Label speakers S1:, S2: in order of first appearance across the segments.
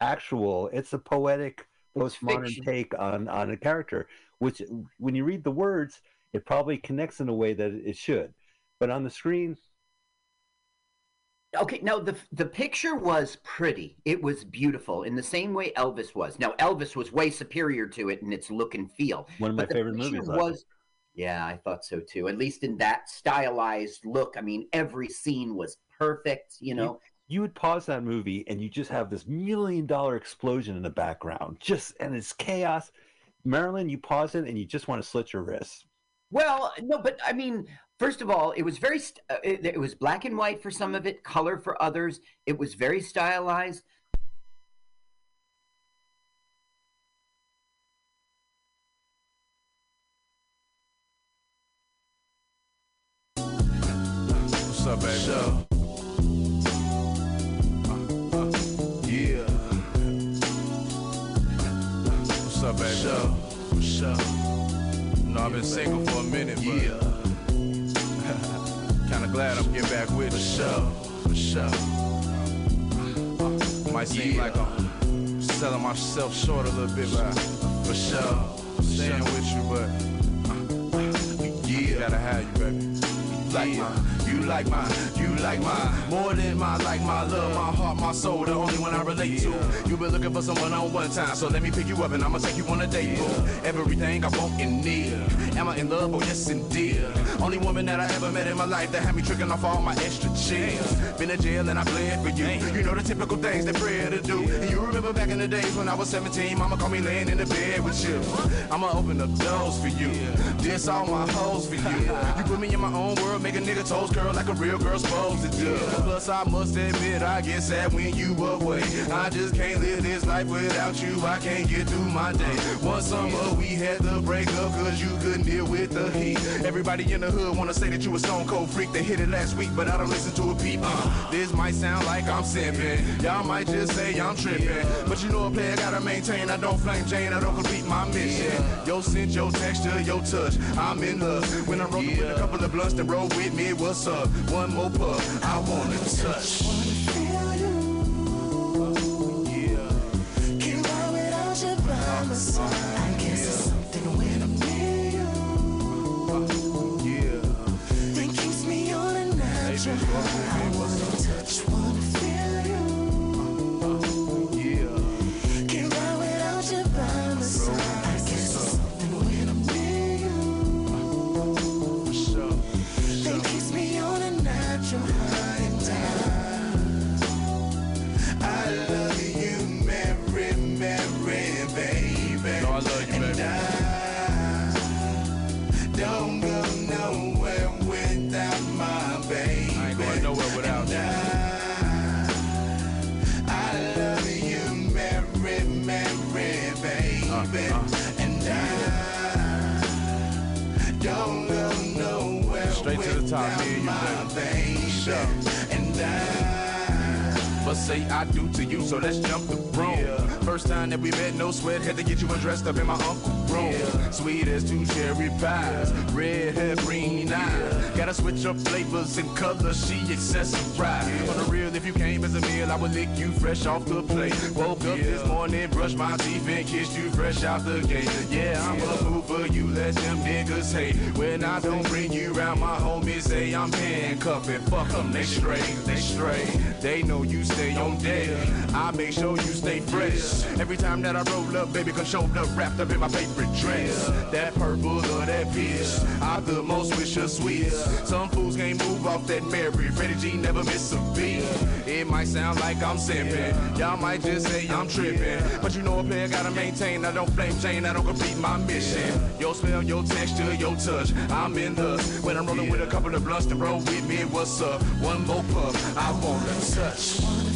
S1: actual. It's a poetic postmodern take on on a character, which when you read the words, it probably connects in a way that it should. But on the screen,
S2: Okay, now the the picture was pretty. It was beautiful in the same way Elvis was. Now Elvis was way superior to it in its look and feel.
S1: one of my favorite movies.
S2: was Yeah, I thought so too. At least in that stylized look. I mean, every scene was perfect, you know.
S1: You would pause that movie and you just have this million dollar explosion in the background just and it's chaos marilyn you pause it and you just want to slit your wrists
S2: Well, no, but I mean, first of all, it was very st- uh, it, it was black and white for some of it, color for others. It was very stylized.
S3: But yeah. kinda glad I'm getting back with you. For sure, for sure. Might seem like I'm selling myself short a little bit, but for sure, staying with you, but uh, yeah, gotta have you, baby. Like mine, you like mine, you like mine. More than my like my love, my heart, my soul, the only one I relate to. You been looking for someone on one time, so let me pick you up and I'ma take you on a date. boo. Everything I want and need. Am I in love? Oh yes indeed. Only woman that I ever met in my life that had me tricking off all my extra cheese. Been in jail and I bled for you. You know the typical things that prayer to do. And you remember back in the days when I was 17, mama called me laying in the bed with you. I'ma open up doors for you. This all my hoes for you. You put me in my own world, make a nigga toes curl like a real girl supposed to do. Plus I must admit I get sad when you away. I just can't live this life without you. I can't get through my day. One summer we had to break up cause you couldn't deal with the heat. Everybody in the hood wanna say that you a stone cold freak. They hit it last week, but I don't listen to a peep. Uh, this might sound like I'm simping. Y'all might just say I'm tripping. But you know a player gotta maintain. I don't flame Jane, I don't complete my mission. Your scent, your texture, your touch. I'm in love. When I'm rolling with a couple of blunts, then roll with me. What's up? One more puff. I wanna touch.
S4: I guess it's something when I'm near you
S3: Yeah.
S4: that keeps me on a natural I
S3: love you, baby. don't go nowhere without my baby. I ain't going nowhere without you. I love you, Mary, Mary, baby. And I don't go nowhere Straight to the top, me and you, baby. Sure. But say I do to you, so let's jump the broom. First time that we met, no sweat, had to get you undressed up in my uncle room. Sweet as two cherry pies, red hair, green eyes. Gotta switch up flavors and colors, she accessorized. On the real, if you came as a meal, I would lick you fresh off the plate. Woke up this morning, brushed my teeth and kissed you fresh out the gate. Yeah, I'm a fool for you, let them niggas hate. When I don't bring you round, my homies say I'm handcuffing. Fuck them, they straight, they straight. They know you stay on deck. I make sure you stay fresh. Every time that I roll up, baby, show up wrapped up in my favorite dress. That purple or that peach, I the most wish her sweet. Some fools can't move off that Mary. Freddie G never miss a beat. It might sound like I'm simping. Y'all might just say I'm tripping. But you know a player gotta maintain. I don't flame Jane, I don't complete my mission. Your smell, your texture, your touch. I'm in lust. When I'm rolling with a couple of blunts to roll with me, what's up? One more puff, I wanna touch.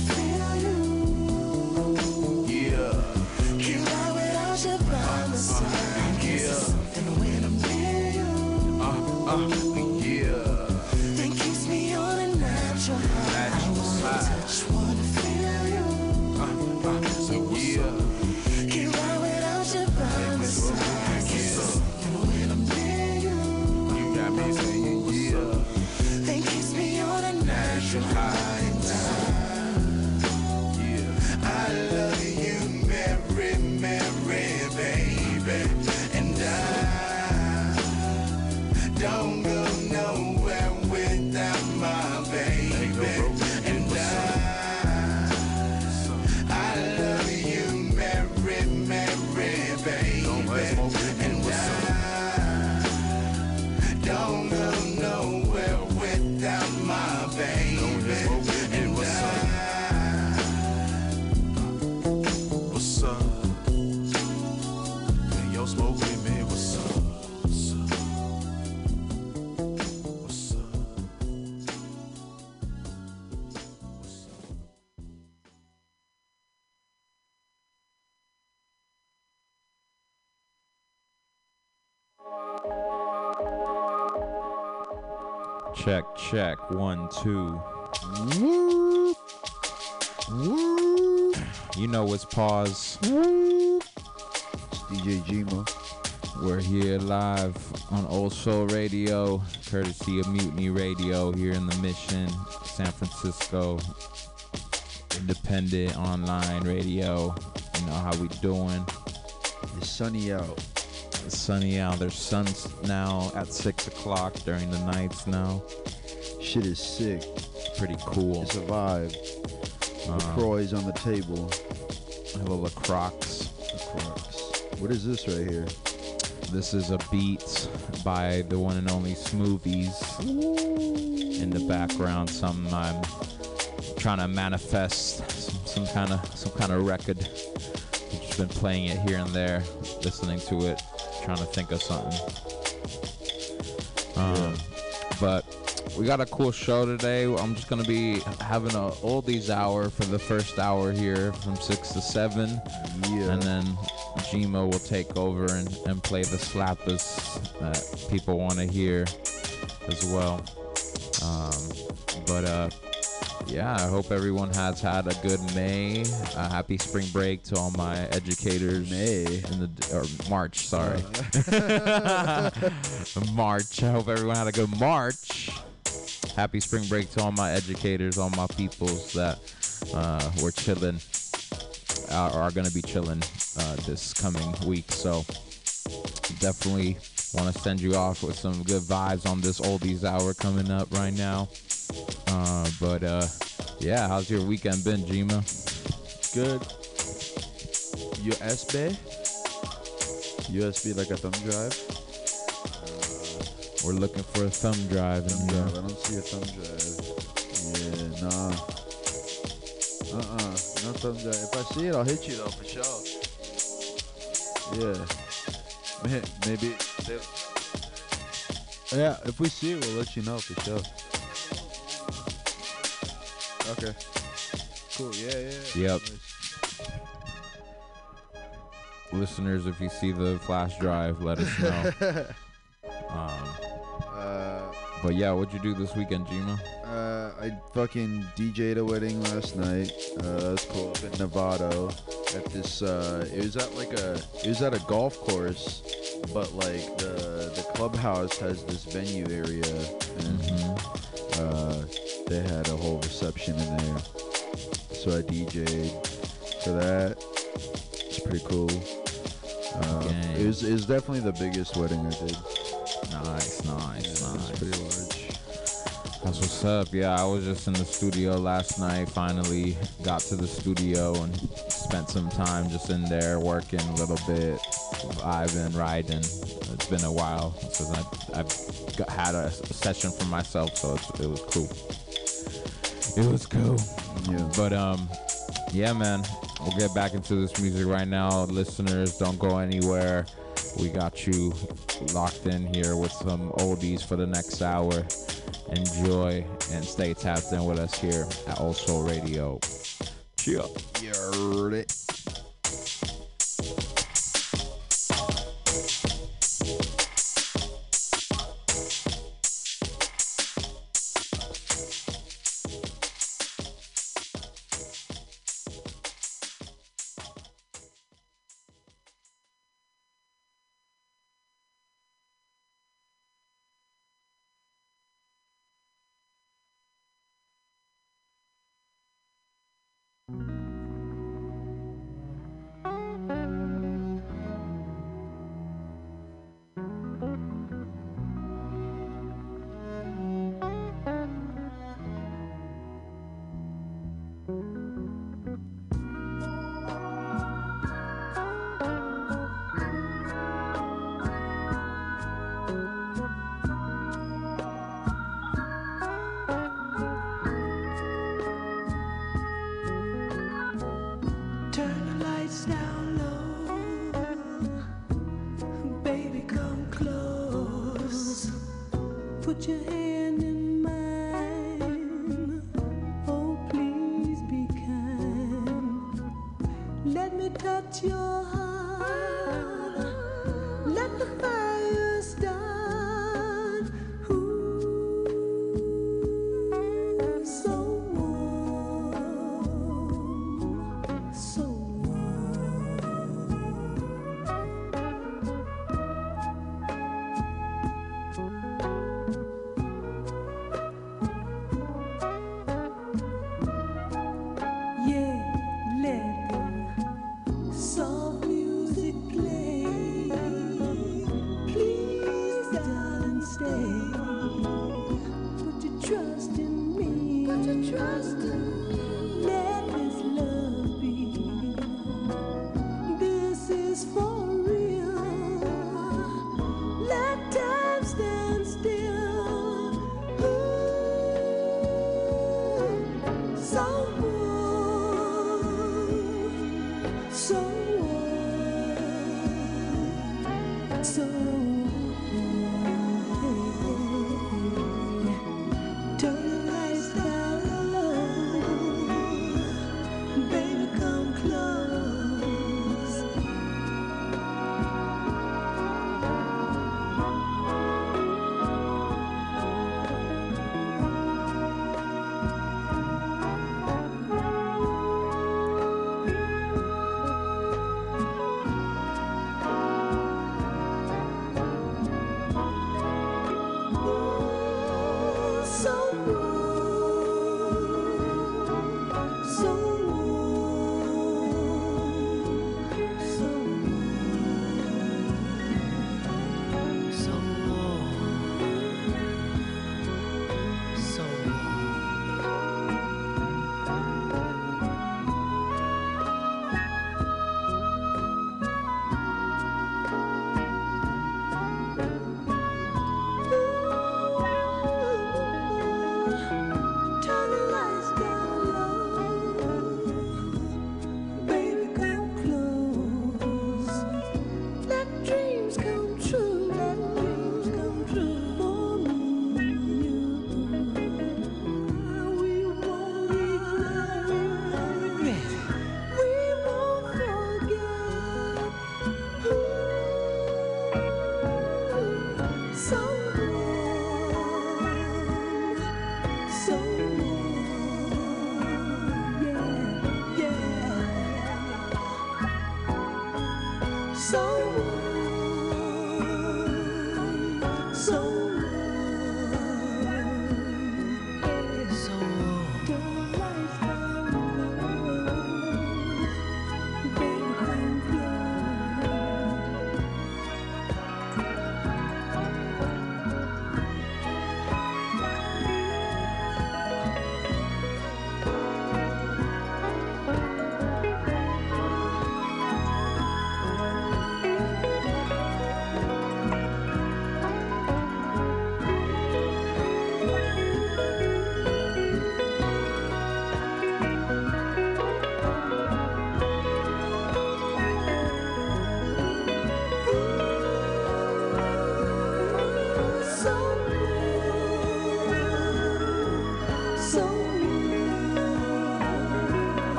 S3: Uh, uh,
S5: Check. One, two.
S6: Woo! Woo!
S5: You know it's pause.
S6: Woo! It's DJ Gmo.
S5: We're here live on Old Soul Radio, courtesy of Mutiny Radio here in the Mission, San Francisco. Independent online radio. You know how we doing?
S6: It's sunny out.
S5: It's sunny out. There's suns now at six o'clock during the nights now.
S6: Shit is sick.
S5: Pretty cool.
S6: It's a vibe.
S5: Uh,
S6: LaCroix's on the table.
S5: I hello, LaCroix.
S6: LaCroix. What is this right here?
S5: This is a beat by the one and only Smoothies. In the background, some I'm trying to manifest some, some kind of some kind of record. I've just been playing it here and there, listening to it, trying to think of something. Um, but we got a cool show today. I'm just gonna be having a oldies hour for the first hour here from six to seven.
S6: Yeah.
S5: And then Gmo will take over and, and play the slappers that people want to hear as well. Um, but uh, yeah, I hope everyone has had a good May. Uh, happy spring break to all my educators.
S6: May.
S5: in the or March, sorry. March. I hope everyone had a good March. Happy spring break to all my educators, all my peoples that uh, were chilling are going to be chilling uh, this coming week. So definitely want to send you off with some good vibes on this oldies hour coming up right now. Uh, but uh, yeah, how's your weekend been, Jima?
S6: Good. USB? USB like a thumb drive?
S5: We're looking for a thumb drive in
S6: Thumb drive. I don't see a thumb drive. Yeah, nah. Uh-uh. No thumb drive. If I see it, I'll hit you though, for sure. Yeah. May- Maybe. Yeah, if we see it, we'll let you know for sure. Okay. Cool. Yeah, yeah.
S5: Yep. Listeners, if you see the flash drive, let us know. but yeah, what'd you do this weekend, Jima?
S6: Uh, I fucking DJ'd a wedding last night. Uh, that's cool. Up in Novato, at this. Uh, it was at like a. It was at a golf course, but like the the clubhouse has this venue area, and
S5: Mm-hmm.
S6: uh, they had a whole reception in there. So I DJ'd for that. It's pretty cool. Uh, it was it was definitely the biggest wedding I did.
S5: Nice, nice,
S6: It's
S5: nice.
S6: pretty large.
S5: That's what's up. Yeah, I was just in the studio last night. Finally got to the studio and spent some time just in there working a little bit, vibing, riding. It's been a while since I, I've got, had a, session for myself, so it's, it was cool. It was cool.
S6: Yeah.
S5: But um, yeah, man, we'll get back into this music right now. Listeners, don't go anywhere. We got you locked in here with some oldies for the next hour. Enjoy and stay tapped in with us here at Old Soul Radio. Cheer.
S6: You heard it.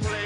S7: First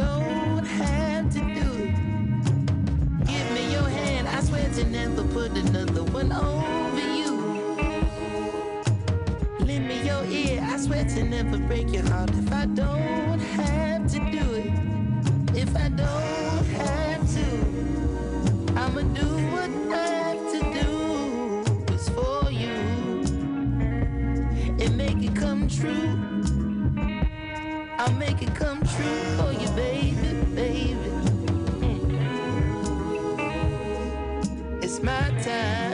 S7: don't
S8: have to do it. Give me your hand, I swear to never put another one over you. Lend me your ear, I swear to never break your heart if I don't Make it come true for you, baby, baby. It's my time.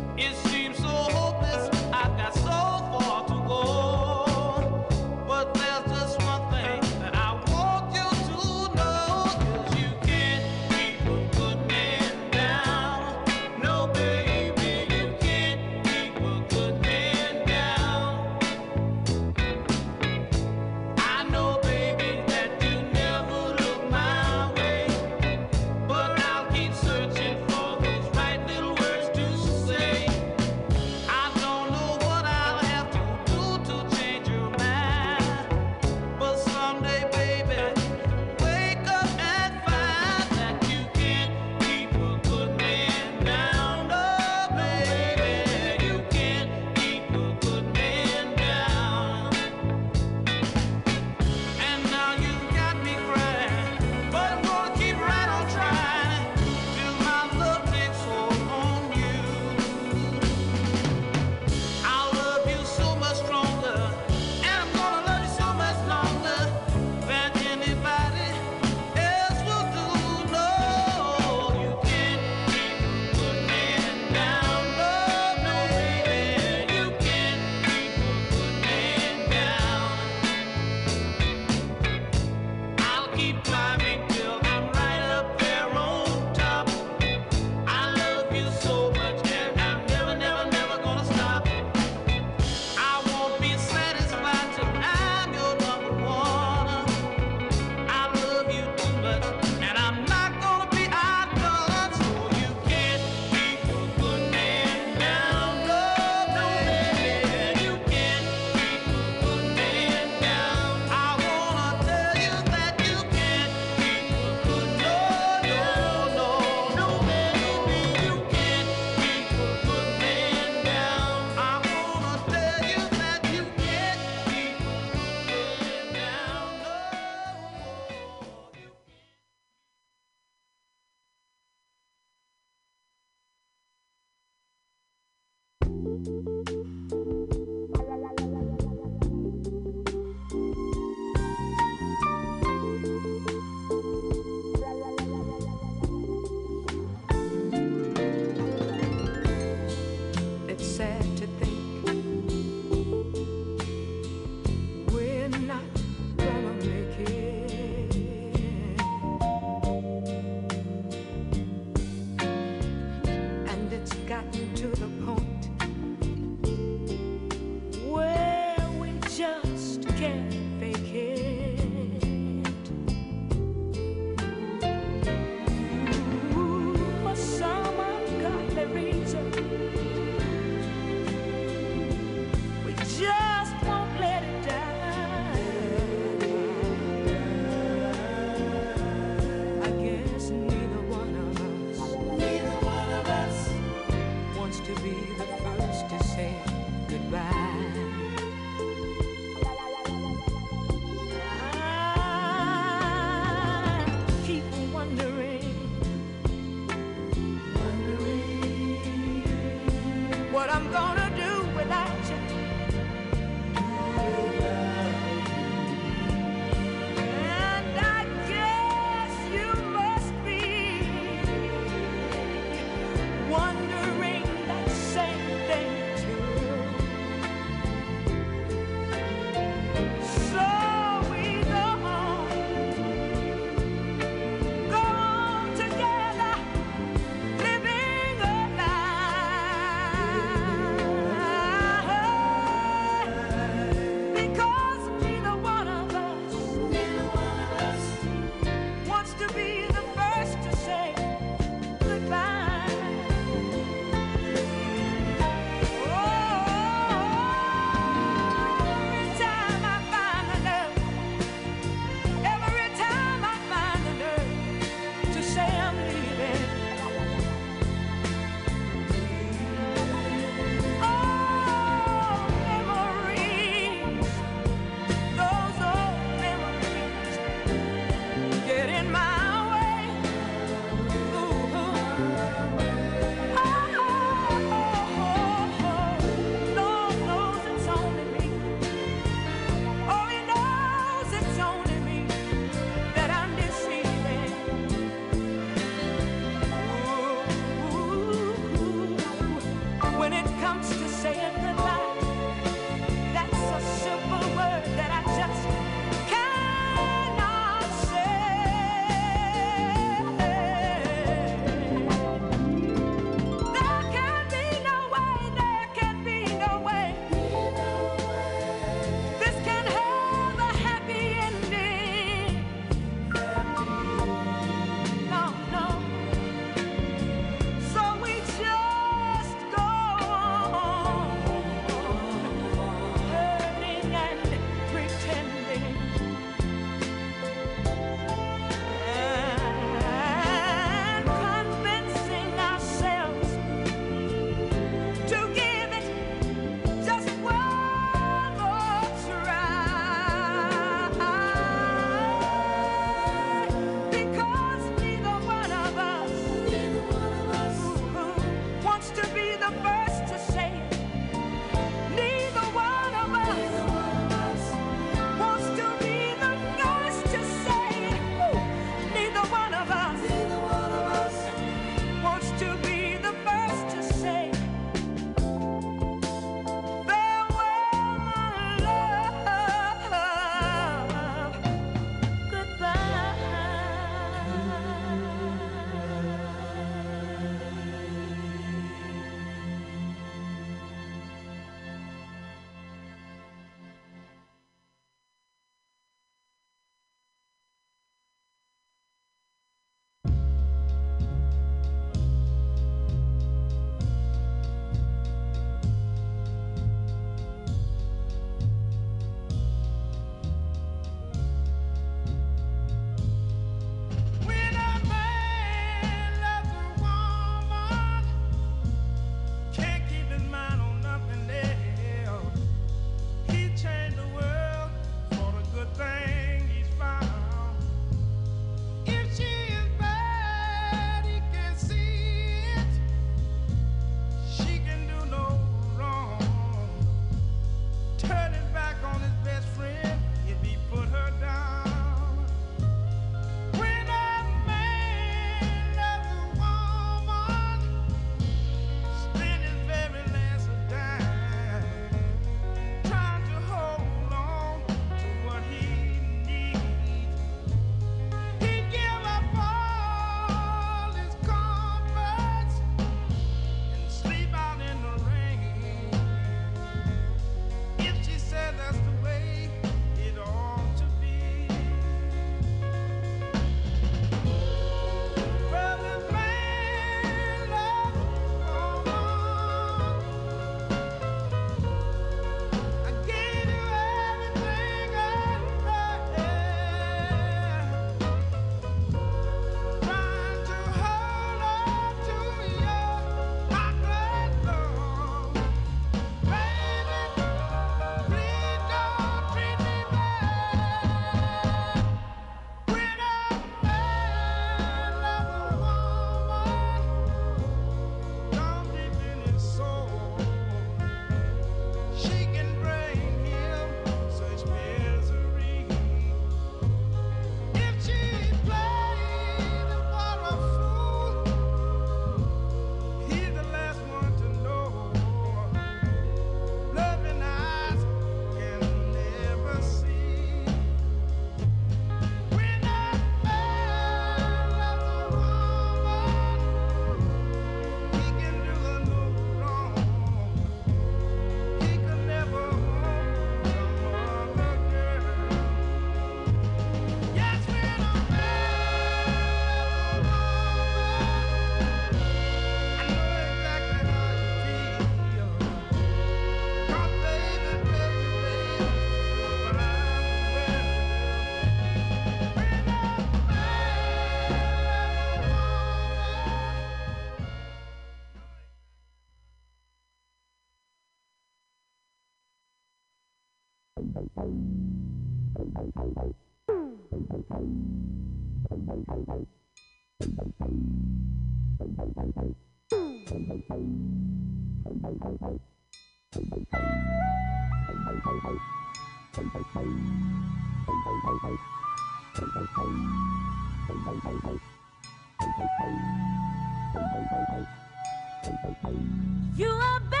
S4: You abandoned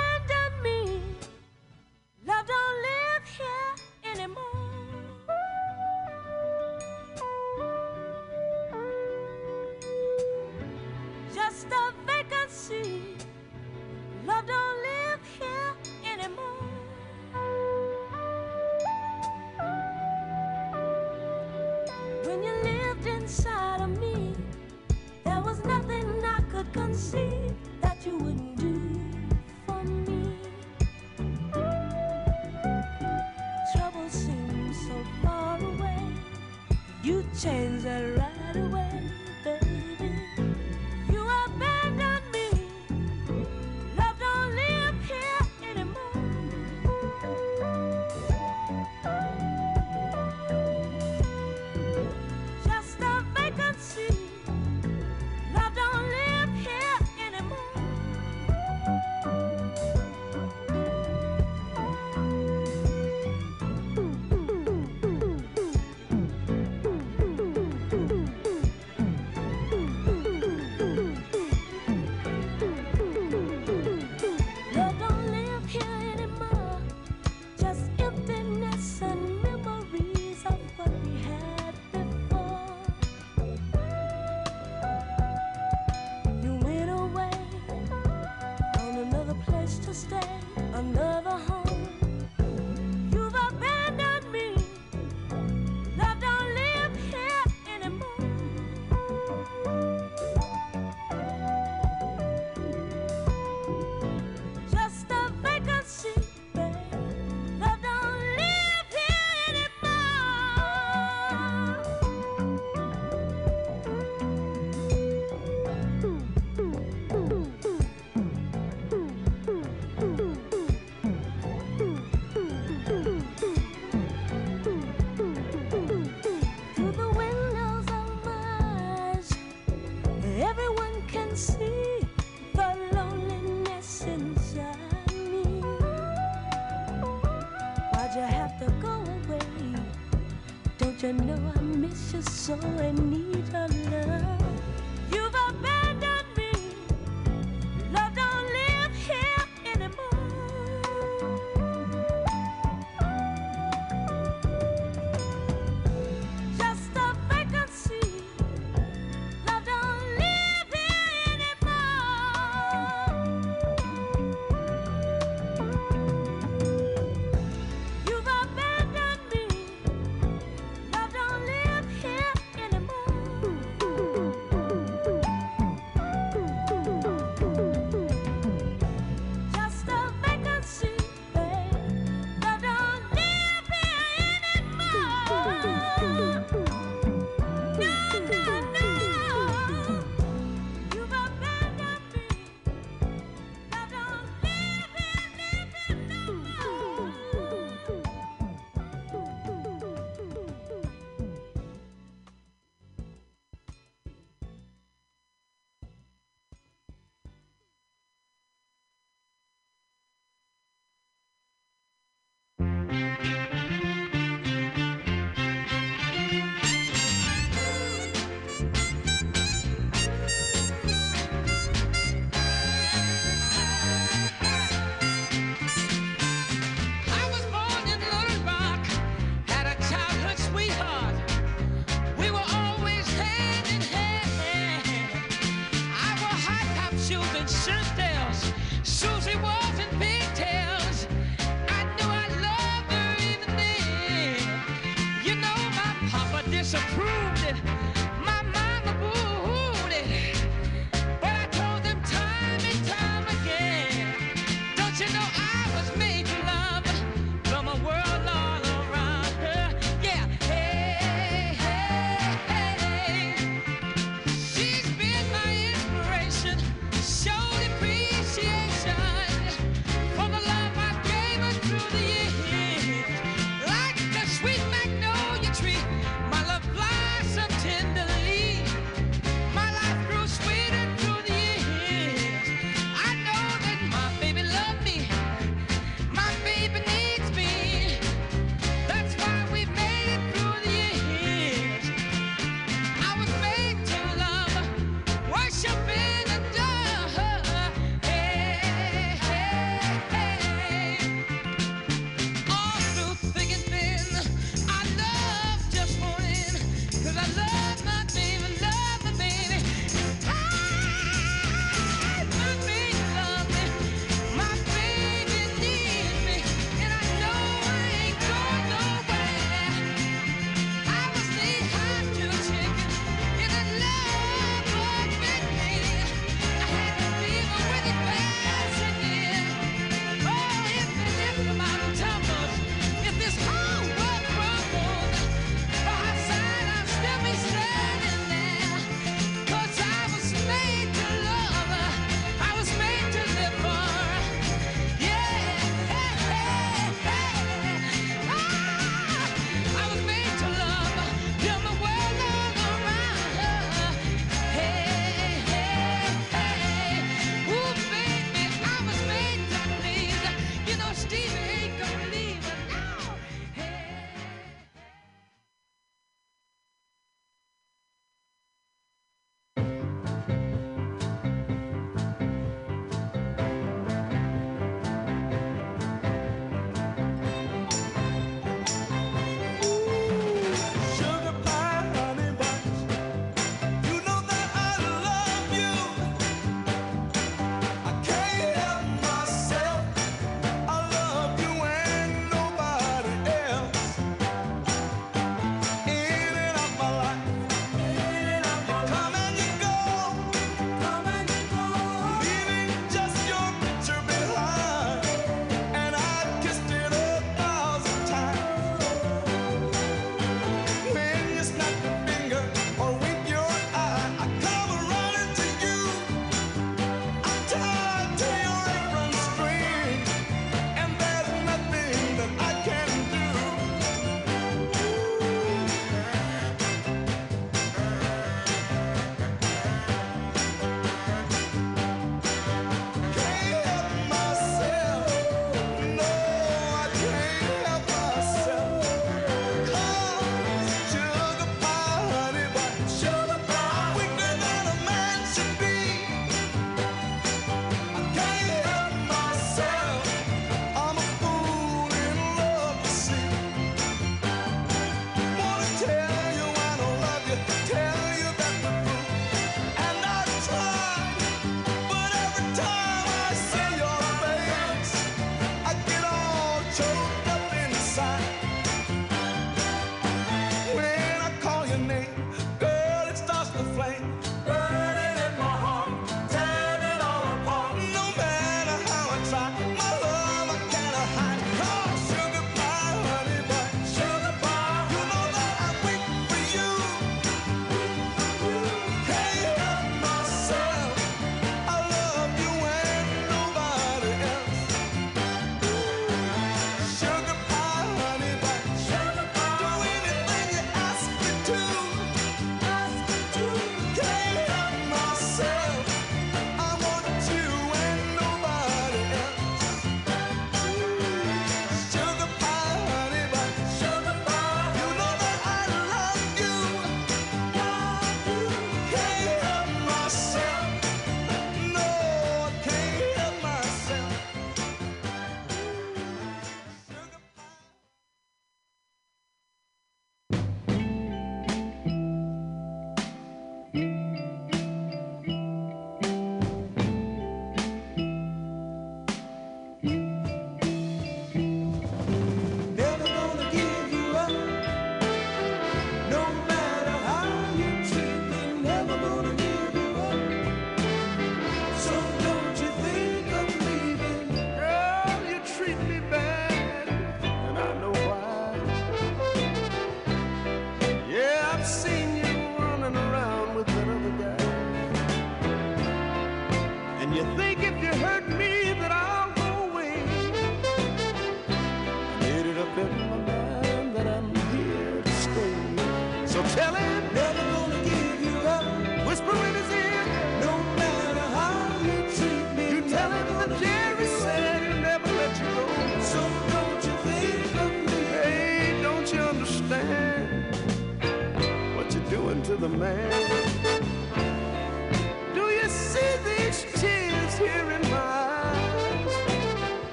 S9: so and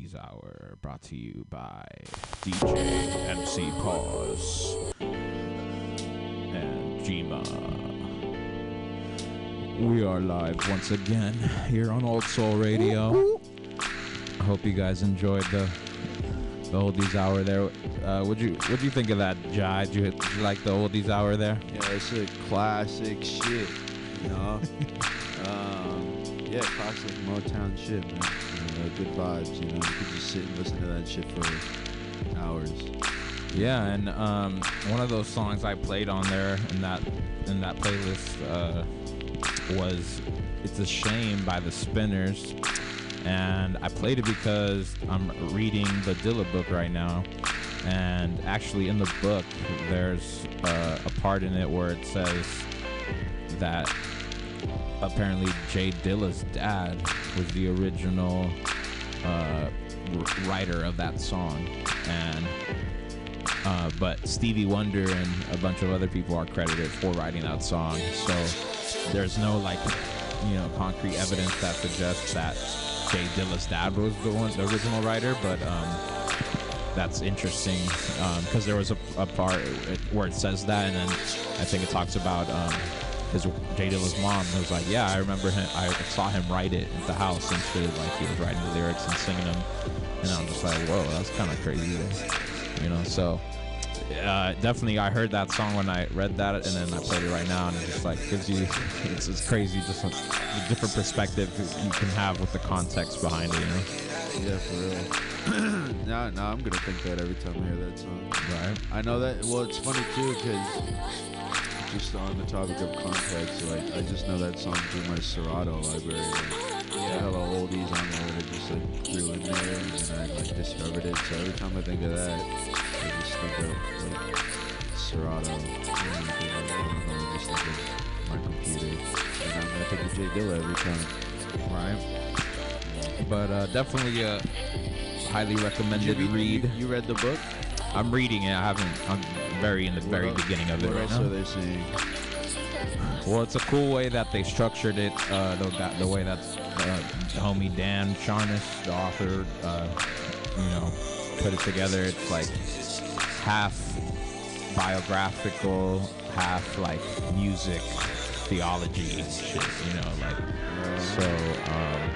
S5: Oldies Hour brought to you by DJ MC Pause and Jima. We are live once again here on Old Soul Radio. I hope you guys enjoyed the the Oldies Hour there. Uh, what'd you what'd you think of that, Jai? Did you, did you like the Oldies Hour there?
S6: Yeah, it's a classic shit, you know. um, yeah, classic Motown shit, man. Know, good vibes, you know. You could just sit and listen to that shit for hours.
S5: Yeah, and um, one of those songs I played on there in that in that playlist uh, was "It's a Shame" by the Spinners, and I played it because I'm reading the Dilla book right now, and actually in the book there's uh, a part in it where it says that apparently Jay Dilla's dad was the original uh, writer of that song, and uh, but Stevie Wonder and a bunch of other people are credited for writing that song. So there's no like, you know, concrete evidence that suggests that Jay Dilla's dad was the one, the original writer. But um, that's interesting because there was a, a part where it says that, and then I think it talks about um, his Jay Dilla's mom. It was like, yeah, I remember him. I saw him write it at the house and shit. Like he was writing the lyrics and singing them, and I'm just like, whoa, that's kind of crazy. You know, so uh, definitely I heard that song when I read that, and then I played it right now, and it just like gives you it's, it's crazy just a, the different perspective you can have with the context behind it. You know,
S6: Yeah, for real. now, now I'm gonna think that every time I hear that song.
S5: right?
S6: I know that. Well, it's funny too because just on the topic of context, like I just know that song through my Serato library. Like, yeah, hella oldies on there that I just like threw in there, and then I like discovered it. So every time I think of that, I just think of like Serato. And I think of, I don't know, I just think of my computer, and I'm gonna think of Jay Dilla every time.
S5: Right. But uh, definitely a highly recommended
S6: you
S5: read.
S6: You, you read the book?
S5: I'm reading it. I haven't. I'm very in the very
S6: What el-
S5: beginning of it
S6: What
S5: right
S6: else
S5: now.
S6: are they saying?
S5: Well, it's a cool way that they structured it. Uh, the, that, the way that uh, homie Dan Charnas, the author, uh, you know, put it together. It's like half biographical, half like music, theology shit. You know, like so. Um,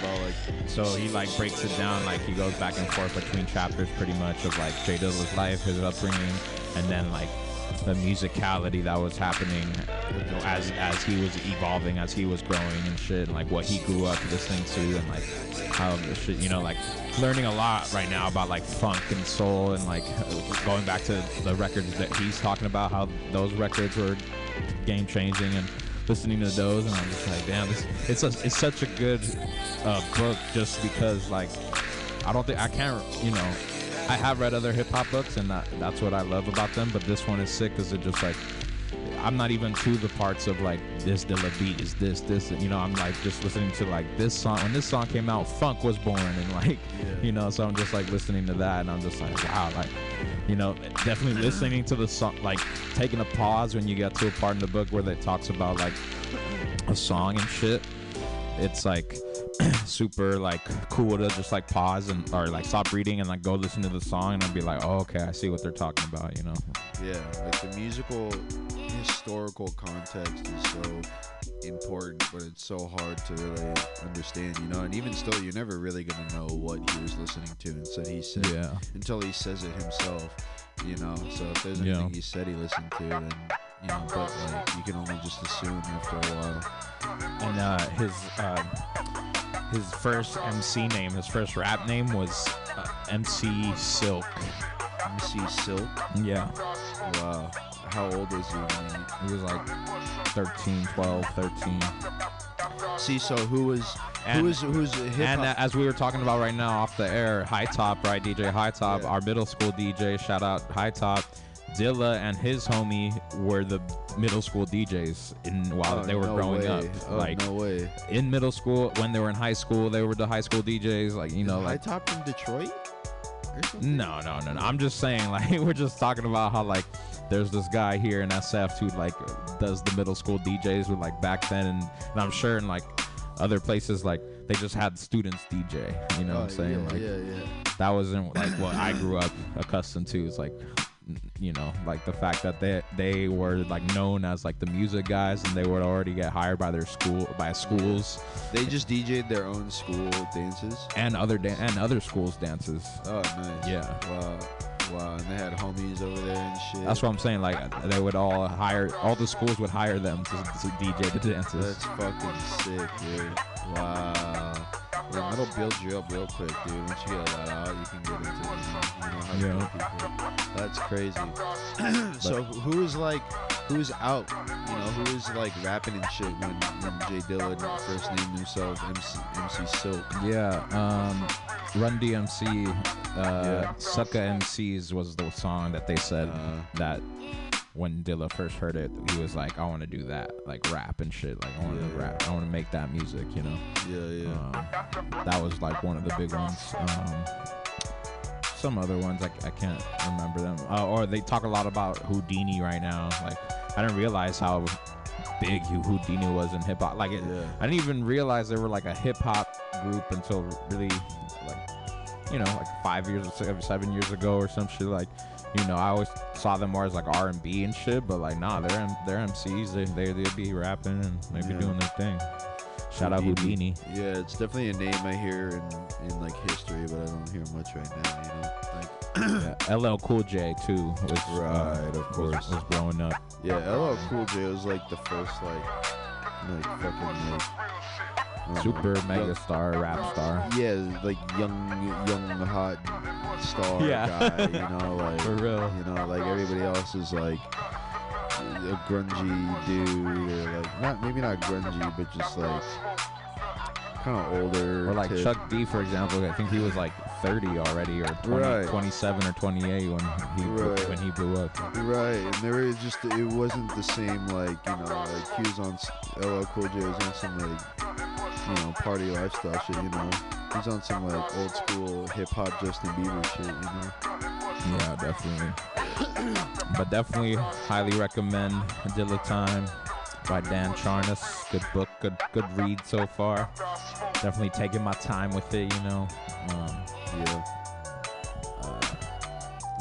S6: So like
S5: so he like breaks it down, like he goes back and forth between chapters, pretty much of like Jay Dilla's life, his upbringing, and then like the musicality that was happening as as he was evolving, as he was growing and shit, and like what he grew up listening to, and like how the shit, you know, like learning a lot right now about like funk and soul, and like going back to the records that he's talking about, how those records were game changing and listening to those and I'm just like damn this it's a, it's such a good uh, book just because like I don't think I can't you know I have read other hip hop books and that that's what I love about them but this one is sick because it just like I'm not even to the parts of like this Dilla beat is this this you know I'm like just listening to like this song when this song came out funk was born and like you know so I'm just like listening to that and I'm just like wow like you know definitely listening to the song like taking a pause when you get to a part in the book where it talks about like a song and shit. It's like super like cool to just like pause and or like stop reading and like go listen to the song and I'll be like oh okay I see what they're talking about you know
S6: Yeah, like the musical historical context is so important, but it's so hard to really understand, you know. And even still, you're never really gonna know what he was listening to until he said
S5: yeah
S6: until he says it himself, you know. So if there's
S5: Yeah.
S6: anything he said he listened to, then you know, but like you can only just assume after a while.
S5: and uh, his uh, his first MC name, his first rap name was uh, MC Silk.
S6: MC Silk,
S5: Yeah,
S6: wow, how old is he? When
S5: he was like 13, 12, 13.
S6: he, see, so who was
S5: And-
S6: who was who's hip
S5: And uh, as we were talking about right now off the air, High Top, right? DJ High Top,
S6: Yeah.
S5: our middle school DJ. Shout out High Top. Dilla and his homie were the middle school DJs in while
S6: Oh,
S5: they were
S6: no
S5: growing
S6: way.
S5: up.
S6: Oh,
S5: like
S6: no way.
S5: in middle school, when they were in high school, they were the high school DJs. Like you know,
S6: Is High
S5: like
S6: Top from Detroit?
S5: No, no, no, no. I'm just saying, like, we're just talking about how, like, there's this guy here in SF who, like, does the middle school DJs with, like, back then. And, and I'm sure in, like, other places like they just had students DJ. You know what I'm
S6: Oh,
S5: saying?
S6: yeah,
S5: like
S6: yeah, yeah.
S5: that wasn't like what I grew up accustomed to. It's like you know, like the fact that they they were like known as like the music guys and they would already get hired by their school by schools
S6: They just DJ'd their own school dances.
S5: and other dan- and other schools dances.
S6: Oh, nice.
S5: Yeah.
S6: Wow. Wow. And they had homies over there and shit.
S5: That's what I'm saying. Like they would all hire, all the schools would hire them to, to DJ the dances.
S6: That's fucking sick, dude. Wow. Yeah, that'll build you up real quick, dude. Once you get that out, you can get into you know, you know how to
S5: Yeah.
S6: people. That's crazy. so who is like, who is out? You know, who is like rapping and shit when, when Jay Dilla first named himself MC, MC Silk?
S5: Yeah, um, Run DMC, uh,
S6: Yeah.
S5: Sucka MCs was the song that they said
S6: Uh,
S5: that when Dilla first heard it, he was like, I want to do that, like rap and shit. Like, I want to
S6: Yeah.
S5: rap, I want to make that music, you know?
S6: Yeah, yeah.
S5: Um, that was like one of the big ones. Um, some other ones, I, I can't remember them. Uh, or they talk a lot about Whodini right now. Like, I didn't realize how big Whodini was in hip hop. Like, it,
S6: Yeah.
S5: I didn't even realize they were like a hip hop group until really, like, you know, like five years or seven years ago or some shit. Like, you know, I always saw them more as like R and B and shit, but like, nah, they're they're MCs. They they they be rapping and they be
S6: Yeah.
S5: doing their thing. Shout out Whodini.
S6: Yeah, it's definitely a name I hear in, in like history, but I don't hear much right now. You know, like
S5: Yeah, LL Cool J too was uh,
S6: Right, of course.
S5: was, blowing up.
S6: yeah, LL Cool J was like the first like like fucking like
S5: Super mega star, rap star.
S6: Yeah, like young, young, hot star
S5: Yeah.
S6: guy. You know, like
S5: For real.
S6: You know, like everybody else is like a grungy dude, or like not maybe not grungy, but just like kind of older.
S5: Or like
S6: tip.
S5: Chuck D, for example. I think he was like 30 already, or 20,
S6: Right.
S5: 27 or 28 when he blew-
S6: Right.
S5: when he blew up.
S6: Right, and there was just it wasn't the same like you know like he was on LL Cool J was on some like you know party lifestyle shit you know he's on some like old school hip hop Justin Bieber shit you know
S5: Yeah, definitely. but definitely highly recommend Dilla Time by Dan Charnas. Good book, good good read so far. Definitely taking my time with it, you know. Um,
S6: yeah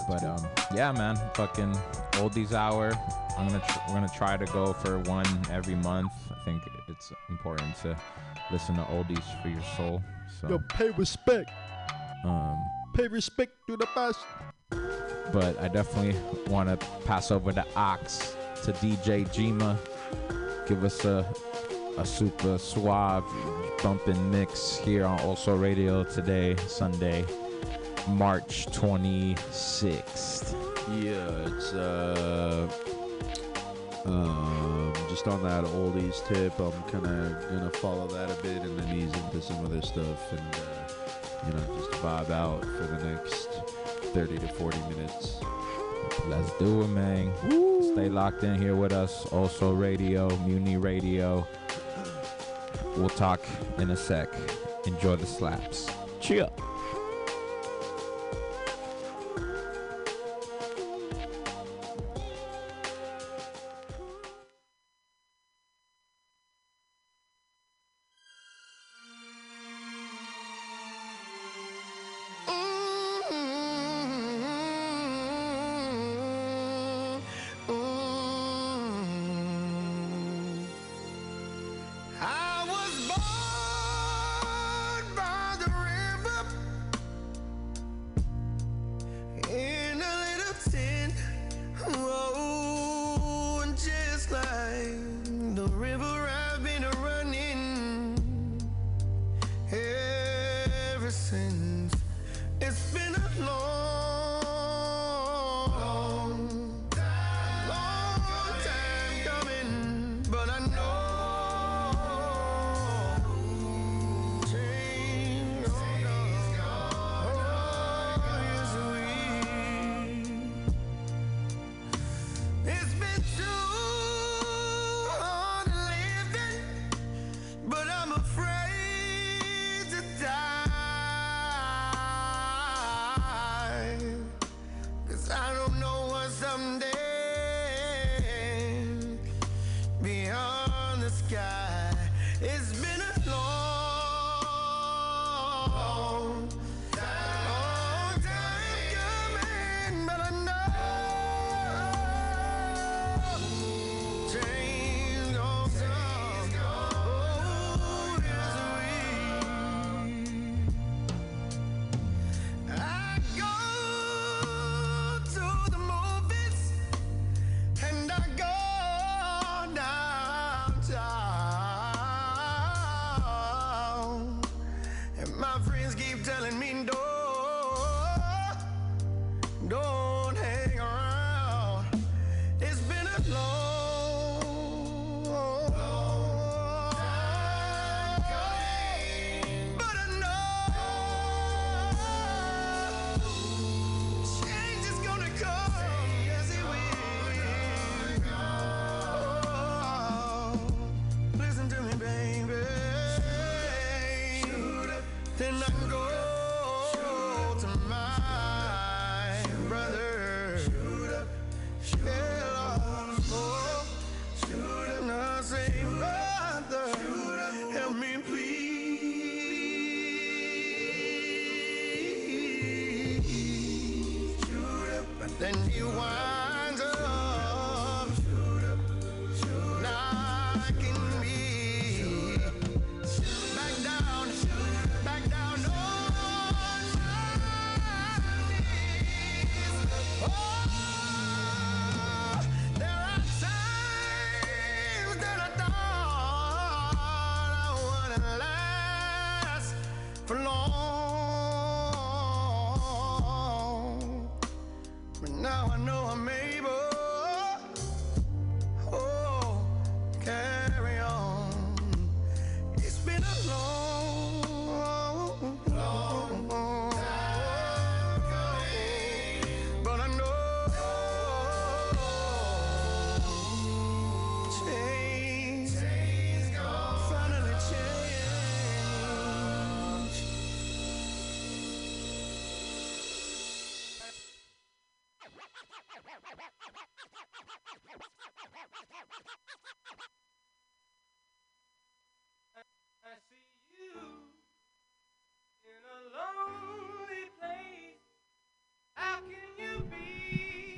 S5: But um, yeah, man, fucking oldies hour. I'm gonna tr- we're gonna try to go for one every month. I think it's important to listen to oldies for your soul. So,
S6: pay respect
S5: um,
S6: pay respect to the best
S5: but I definitely want to pass over the aux to DJ Jima. Give us a a super suave bumping mix here on Old Soul Radio today, Sunday, March 26th.
S6: yeah it's uh um just on that oldies tip I'm kind of gonna follow that a bit and then ease into some other stuff and uh, you know just vibe out for the next 30 to 40 minutes
S5: Let's do it, man. Stay locked in here with us. Also, radio, Mutiny Radio. We'll talk in a sec. Enjoy the slaps. Cheer.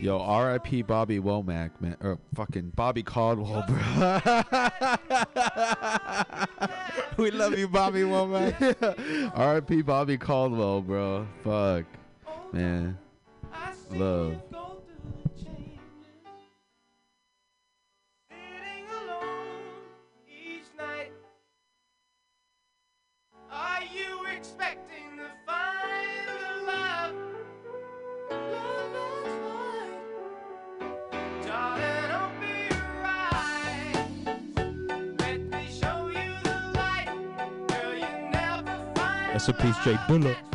S6: Yo, R.I.P. Bobby Womack, man, or fucking Bobby Caldwell, bro. we love you, Bobby Womack. R.I.P. Bobby Caldwell, bro. Fuck, man. Love.
S4: Shea Bullock.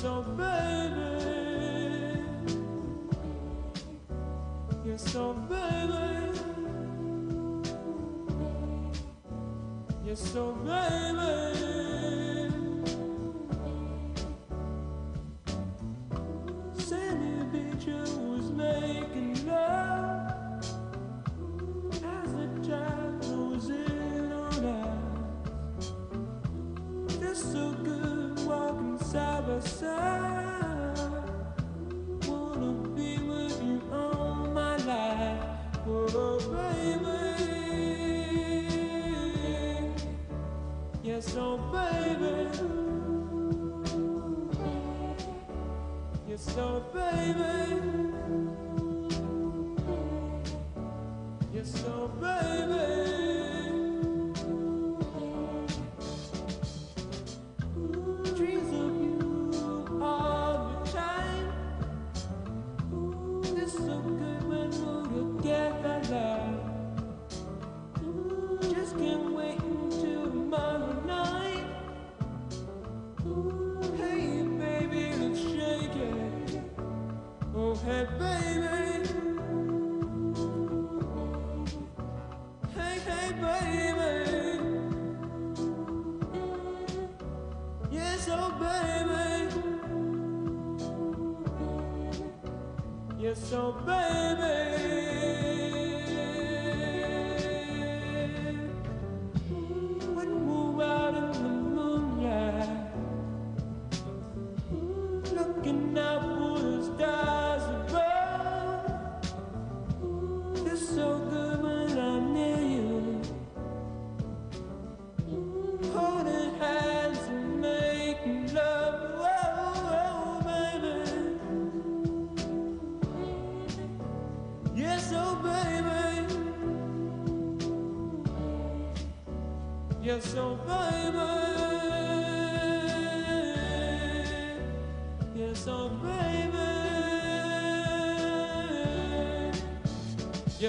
S4: so baby. You're so baby. You're so baby. Yes, so baby.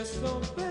S4: just don't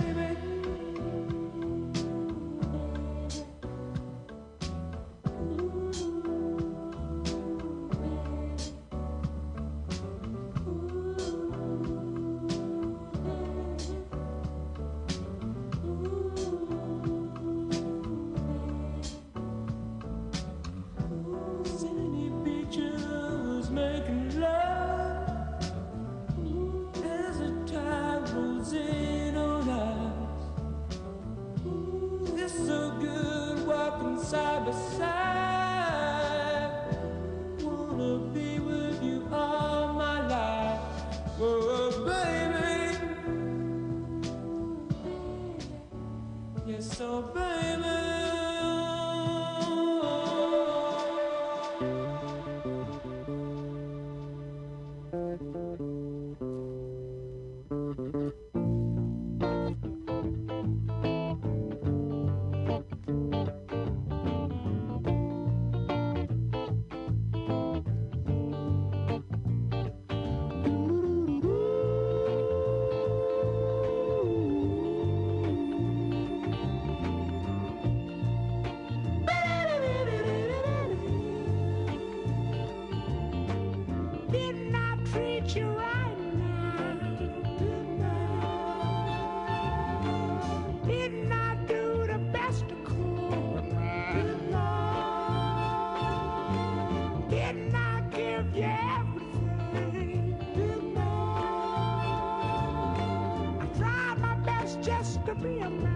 S4: be a man.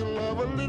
S8: Your love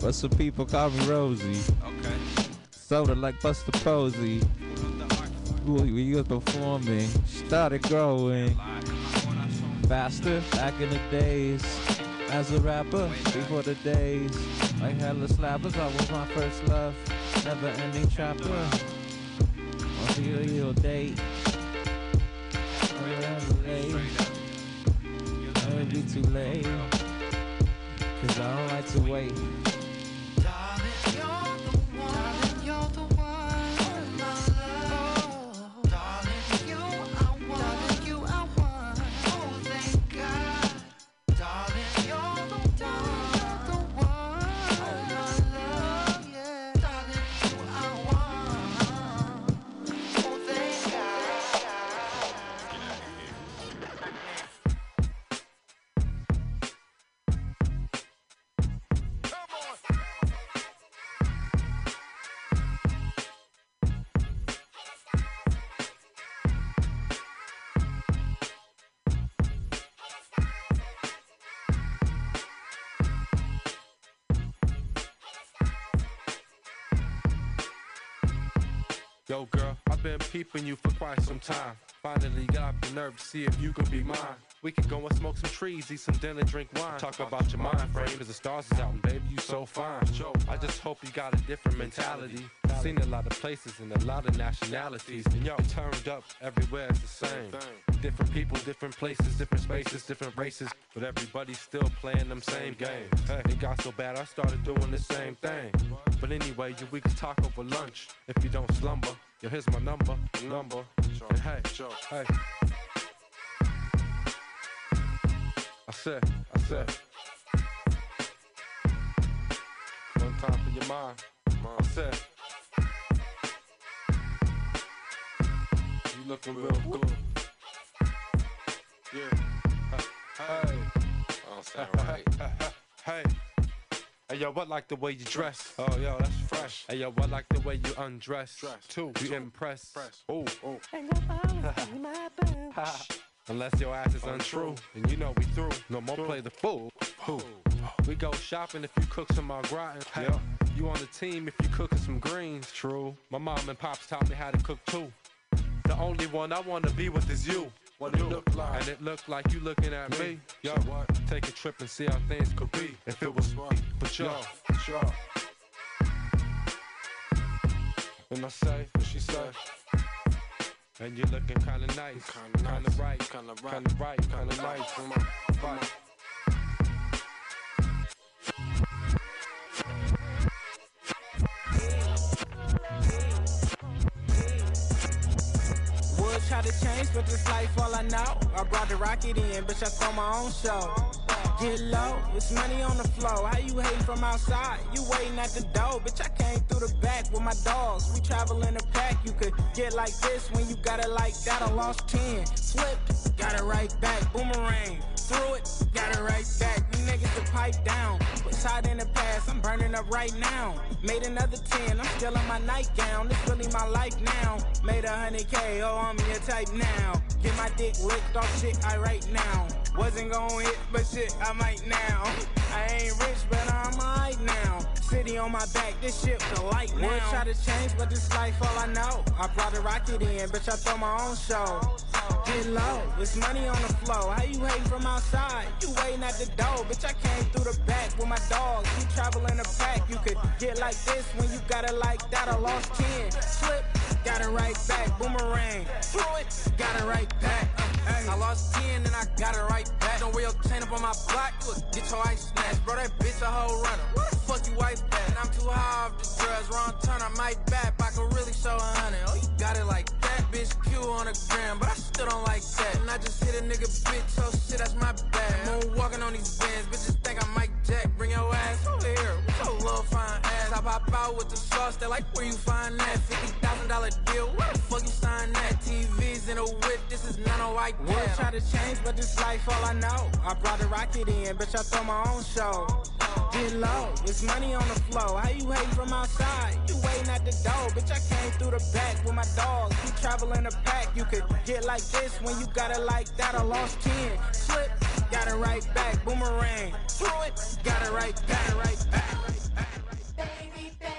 S10: But some people call me Rosie.
S5: Okay.
S10: Soda like Buster Posey.
S5: Who wrote the art?
S10: When you was performing, started growing
S5: Lie. What I saw.
S10: faster back in the days. As a rapper, before the days, like hella slappers, I was my first love. Never ending chapter. On your your date.
S11: Yo, girl, I've been peeping you for quite some time. Finally got the nerve to see if you could be mine. We could go and smoke some trees, eat some dinner, drink wine. Talk about your mind frame, cause the stars is out, and baby, you so fine. I just hope you got a different mentality. Seen a lot of places and a lot of nationalities. And y'all turned up everywhere, it's the same. Different people, different places, different spaces, different races. But everybody's still playing them same games. It got so bad, I started doing the same thing. But anyway, you, we can talk over lunch if you don't slumber. Yo, here's my number, number. And hey, hey. I said, I said. One time for your mind. I said. Looking real good. Yeah. Hey.
S12: don't sound right.
S11: Hey. Hey yo, I like the way you dress. Oh yo, that's fresh. Hey yo, I like the way you undress. Too. You impress. Ooh, ooh. Unless your ass is untrue, and you know we through. No more play the fool. Who? We go shopping if you cook some au gratin. Yeah. You on the team if you cooking some greens. True. My mom and pops taught me how to cook too. The only one I wanna be with is you. what it look like. And it looked like you looking at me. Mm. Yo, what? Take a trip and see how things could be. If it was? For sure. For sure. And I say, what she say? And you're looking kinda nice, kinda, right, kinda right, kinda right, kinda nice. Come on, right.
S13: Would try to change, but this life all I know. I brought the rocket in, bitch, I throw my own show. Get low, it's money on the flow. How you hating from outside? You waiting at the door, bitch. I came through the back with my dogs. We travel in a pack. You could get like this when you got it like that. I lost 10, slipped, got it right back. Boomerang, threw it, got it right back. You niggas the pipe down. Was hot in the past, I'm burning up right now. Made another 10, I'm still in my nightgown. This really my life now. Made a hundred K, oh, I'm your type now. Get my dick licked off shit I right now. Wasn't gon' hit, but shit, I might now. I ain't rich, but I'm alright now. City on my back, this shit the light now. Would try to change, but this life all I know. I brought a rocket in, bitch, I throw my own show. Get low, it's money on the flow. How you hating from outside? You waiting at the door, bitch. I came through the back with my dogs. We travel in a pack. You could get like this when you got it like that. I lost 10, slip, got it right back. Boomerang, threw it, got it right back. I lost 10 and I got it right back. Don't your chain up on my block, would get your ice snatched. Bro, that bitch a whole runner. What the fuck you wife that? And I'm too high off the drugs, wrong turn, I might back. I can really show a hundred. Oh, you got it like that, bitch. Q on the gram, but I still don't like that. And I just hit a nigga bitch, oh shit, that's my bad. Moon walking on these bands, bitches think I'm Mike Jack. Bring your ass over here, your little fine ass. I pop out with the sauce, they like where you find that. $50,000 deal, where the fuck you sign that? TVs in a whip, this is not a white Would try to change, but this life all I know. I brought a rocket in, bitch, I throw my own show. Get low, it's money on the flow. How you hating from outside? You waiting at the door, bitch. I came through the back with my dogs. We travel in a pack. You could get like this when you got it like that. I lost 10, slip, got it right back. Boomerang, threw it, got it right back, right back.
S4: Baby, baby.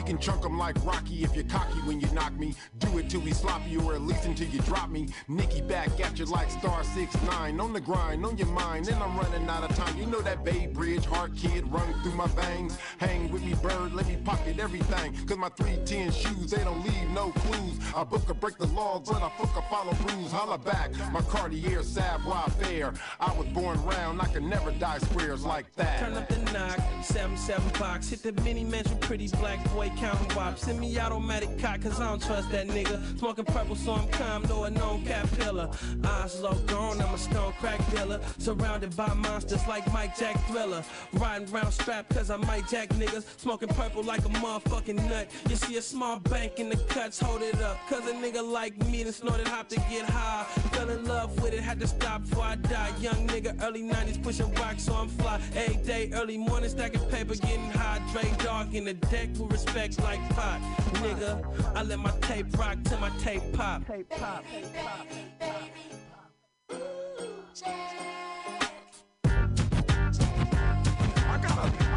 S14: We can chunk 'em like Rocky if you're cocky when you knock me. Do it till we sloppy or at least until you drop me. Nicky back at you like star 6'9 on the grind, on your mind, and I'm running out of time. You know that Bay Bridge heart kid run through my veins. Hang with me, bird, let me pocket everything. Cause my 310 shoes, they don't leave no clues. I book or break the laws, but I fuck or follow rules. Holla back, my Cartier Savoy fair. I was born round, I can never die squares like that.
S15: Turn up the knock, 7-7 box. Hit the mini mansion, pretty black boy counting wop. Send me automatic cock, cause I don't trust that nigga. Smoking purple, so I'm calm, though a known cat pillar. Eyes low gone, I'm a stone crack dealer. Surrounded by monsters like Mike Jack Thriller. Riding round strapped, cause I might jack niggas. Smoking purple like a motherfucking nut. You see a small bank in the cuts, hold it up. Cause a nigga like me done snorted hop to get high. Fell in love with it, had to stop before I die. Young nigga, early 90s, pushing rocks, so I'm fly. Every day, early morning, stacking paper, getting high. Dre dark in the deck with respect like pot. Nigga, I let my tape rock till my tape pop. Tape pop.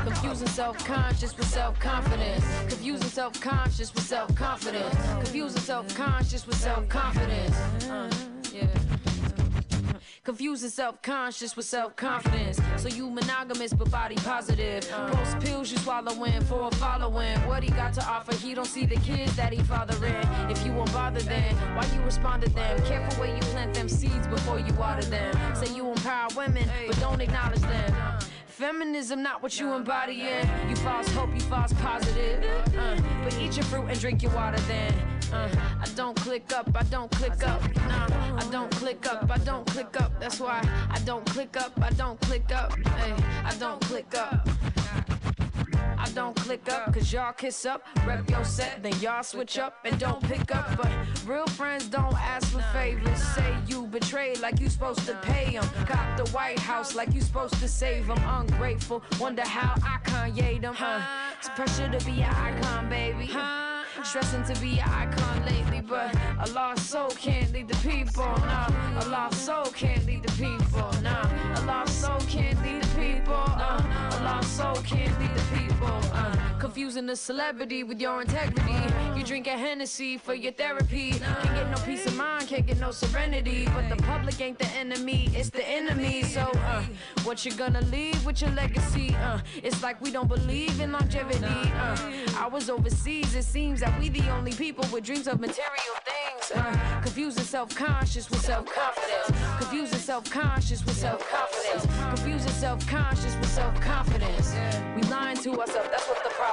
S16: Confusing self-conscious with self-confidence. Confusing self-conscious with self-confidence. Confusing self-conscious with self-confidence. Uh, yeah. Confusing self-conscious with self-confidence. So you monogamous but body positive. Uh. Post pills you swallowing for a following. What he got to offer, he don't see the kids that he fathering. If you won't bother them, why you respond to them? Careful where you plant them seeds before you water them. Say you empower women, but don't acknowledge them. Feminism, not what you embodying. You false hope, you false positive. Uh, but eat your fruit and drink your water then. Uh, I don't click up, I don't click up. Nah, I don't click up, I don't click up. That's why I don't click up, I don't click up. Hey, I don't click up. I don't click up, cause y'all kiss up, rep your set, then y'all switch up and don't pick up. But real friends don't ask for favors. Say you betrayed like you supposed to pay them. Cop the White House like you supposed to save them. Ungrateful, wonder how I Kanye them. Huh? It's pressure to be an icon, baby. Stressing to be an icon lately, but a lost soul can't lead the people. Nah, a lost soul can't lead the people. Nah, a lost soul can't lead the people. Uh, a lost soul can't lead the people. Uh, confusing the celebrity with your integrity. You drink a Hennessy for your therapy. Can't get no peace of mind, can't get no serenity. But the public ain't the enemy, it's the enemy. So, uh, what you gonna leave with your legacy? Uh, it's like we don't believe in longevity. Uh, I was overseas, it seems that we the only people with dreams of material things. Uh, confusing self-conscious with self-confidence. Confusing self-conscious with self-confidence. Confusing self-conscious with self-confidence. We lying to ourselves, that's what the problem.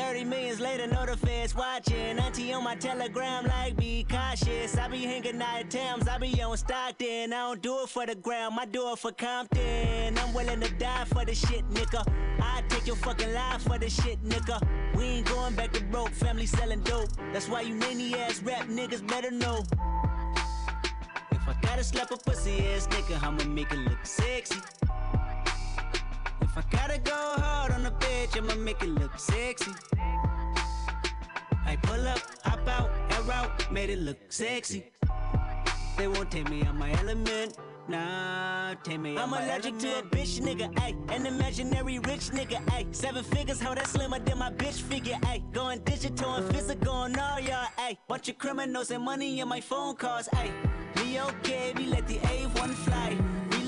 S17: 30 millions later, know the feds watching. Auntie on my telegram, like, be cautious. I be hanging out at Thames, I be on Stockton. I don't do it for the gram, I do it for Compton. I'm willing to die for the shit, nigga. I take your fucking life for the shit, nigga. We ain't going back to broke, family selling dope. That's why you nanny ass rap niggas better know. If I gotta slap a pussy ass nigga, I'ma make it look sexy. If I gotta go a bitch, I'ma make it look sexy. I pull up, hop out, air out, made it look sexy. They won't take me on my element. Nah, take me I'm allergic to a bitch nigga, ayy. An imaginary rich nigga, ayy. Seven figures, how that slimmer than my bitch figure, ayy. Going digital and physical on all y'all, ayy. Bunch of criminals and money in my phone calls, ayy. Me okay, we let the A1 fly.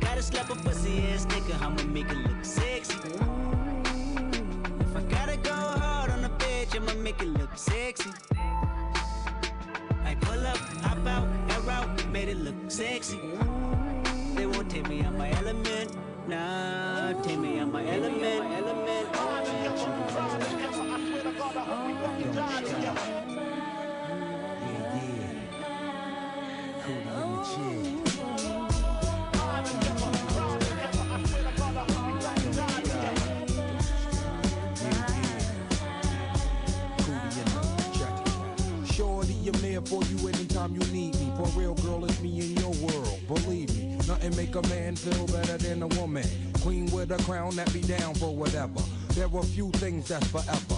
S17: Gotta slap a pussy ass nigga, I'ma make it look sexy. If I gotta go hard on a bitch, I'ma make it look sexy. I pull up, hop out, air out, made it look sexy. They won't take me on my element. Nah, take me on my element. element.
S18: Shorty, for you anytime you need me. For real, girl, it's me in your world. Believe me, nothing make a man feel better than a woman. Queen with a crown that be down for whatever. There are few things that's forever.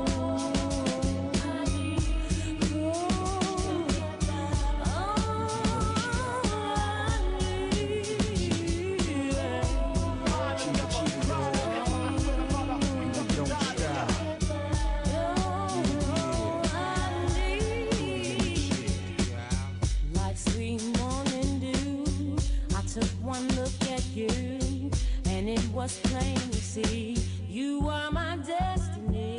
S19: See you are my destiny.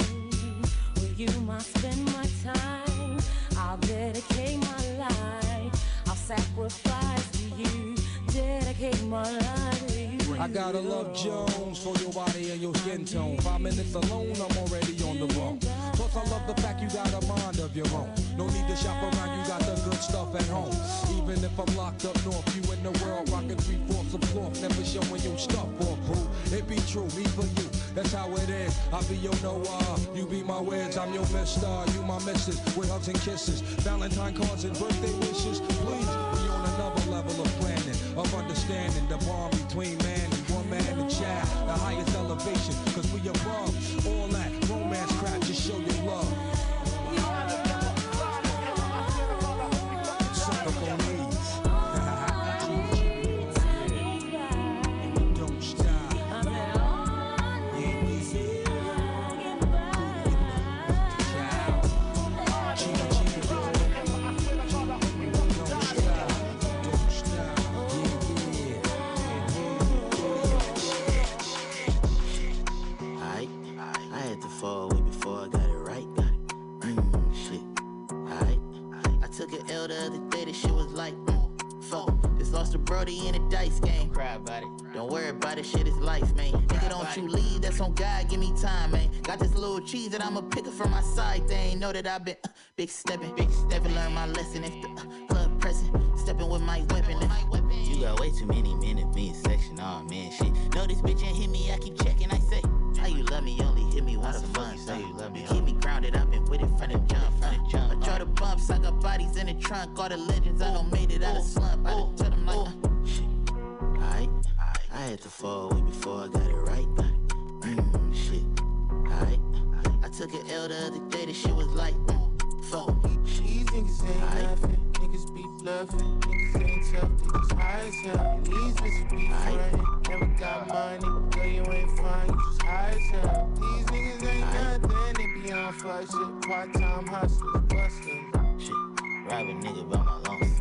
S19: With you, I spend my time. I'll dedicate my life. I'll sacrifice to you. Dedicate my life.
S18: I gotta love Jones for your body and your skin tone. Five minutes alone, I'm already on the road. Plus, I love the fact you got a mind of your own. No need to shop around, if I'm locked up north, you in the world rocking three fourths of cloth, never showing your stuff off, boo. It be true, me for you. That's how it is. I'll be your Noah, you be my Wiz. I'm your Mister, you my Missus. With hugs and kisses, Valentine cards and birthday wishes. Please, we on another level of planning, of understanding the bond between man and woman and child. The highest elevation, cause we above all that romance crap. Just show your love.
S20: Brody in a dice game. Cry about it. Don't worry about it. Shit is life, man. Nigga, don't you leave. That's on God. Give me time, man. Got this little cheese that I'ma pick up from my side. They ain't know that I've been uh, big stepping, big stepping. Learn my lesson if the uh, club pressing. Stepping with my weapon. You got way too many men in me section. Oh man, shit. Know this bitch ain't hit me. I keep checking. I you love me, only hit me once a month. Say you love me, keep me grounded. I've been with it from the jump, from the jump. I try to bumps, I got bodies in the trunk. All the legends I know made it out of slump. I done tell them like, uh, shit. Alright, I had to fall way before I got it right. Mm, shit. Alright, I took an L the other day. This shit was like, mm, fuck.
S21: These niggas ain't nothing. Niggas be bluffing. Niggas ain't tough. Niggas high as hell. These bitches be frontin'. Never got money. Girl, you ain't fine. You just high as hell. These niggas ain't nothing. They be on fuck shit. Part time hustlers. Busters.
S20: Shit, rob a nigga by my lungs.